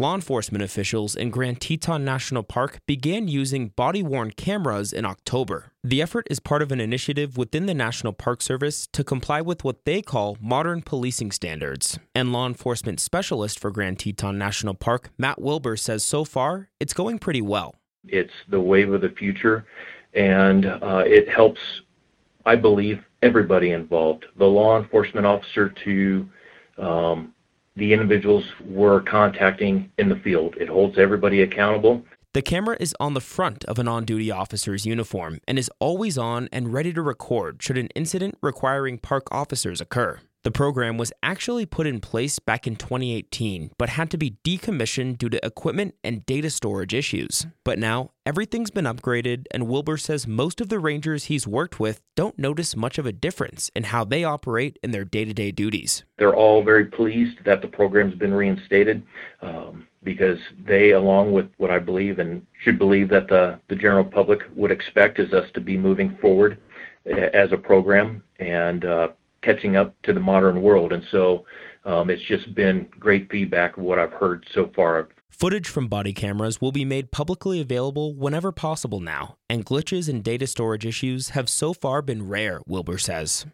Law enforcement officials in Grand Teton National Park began using body worn cameras in October. The effort is part of an initiative within the National Park Service to comply with what they call modern policing standards. And law enforcement specialist for Grand Teton National Park, Matt Wilbur, says so far it's going pretty well. It's the wave of the future, and uh, it helps, I believe, everybody involved the law enforcement officer to um, the individuals we're contacting in the field. It holds everybody accountable. The camera is on the front of an on duty officer's uniform and is always on and ready to record should an incident requiring park officers occur. The program was actually put in place back in 2018, but had to be decommissioned due to equipment and data storage issues. But now, everything's been upgraded, and Wilbur says most of the rangers he's worked with don't notice much of a difference in how they operate in their day to day duties. They're all very pleased that the program's been reinstated um, because they, along with what I believe and should believe that the, the general public would expect, is us to be moving forward as a program and uh, catching up to the modern world. And so um, it's just been great feedback of what I've heard so far. Footage from body cameras will be made publicly available whenever possible now, and glitches and data storage issues have so far been rare, Wilbur says.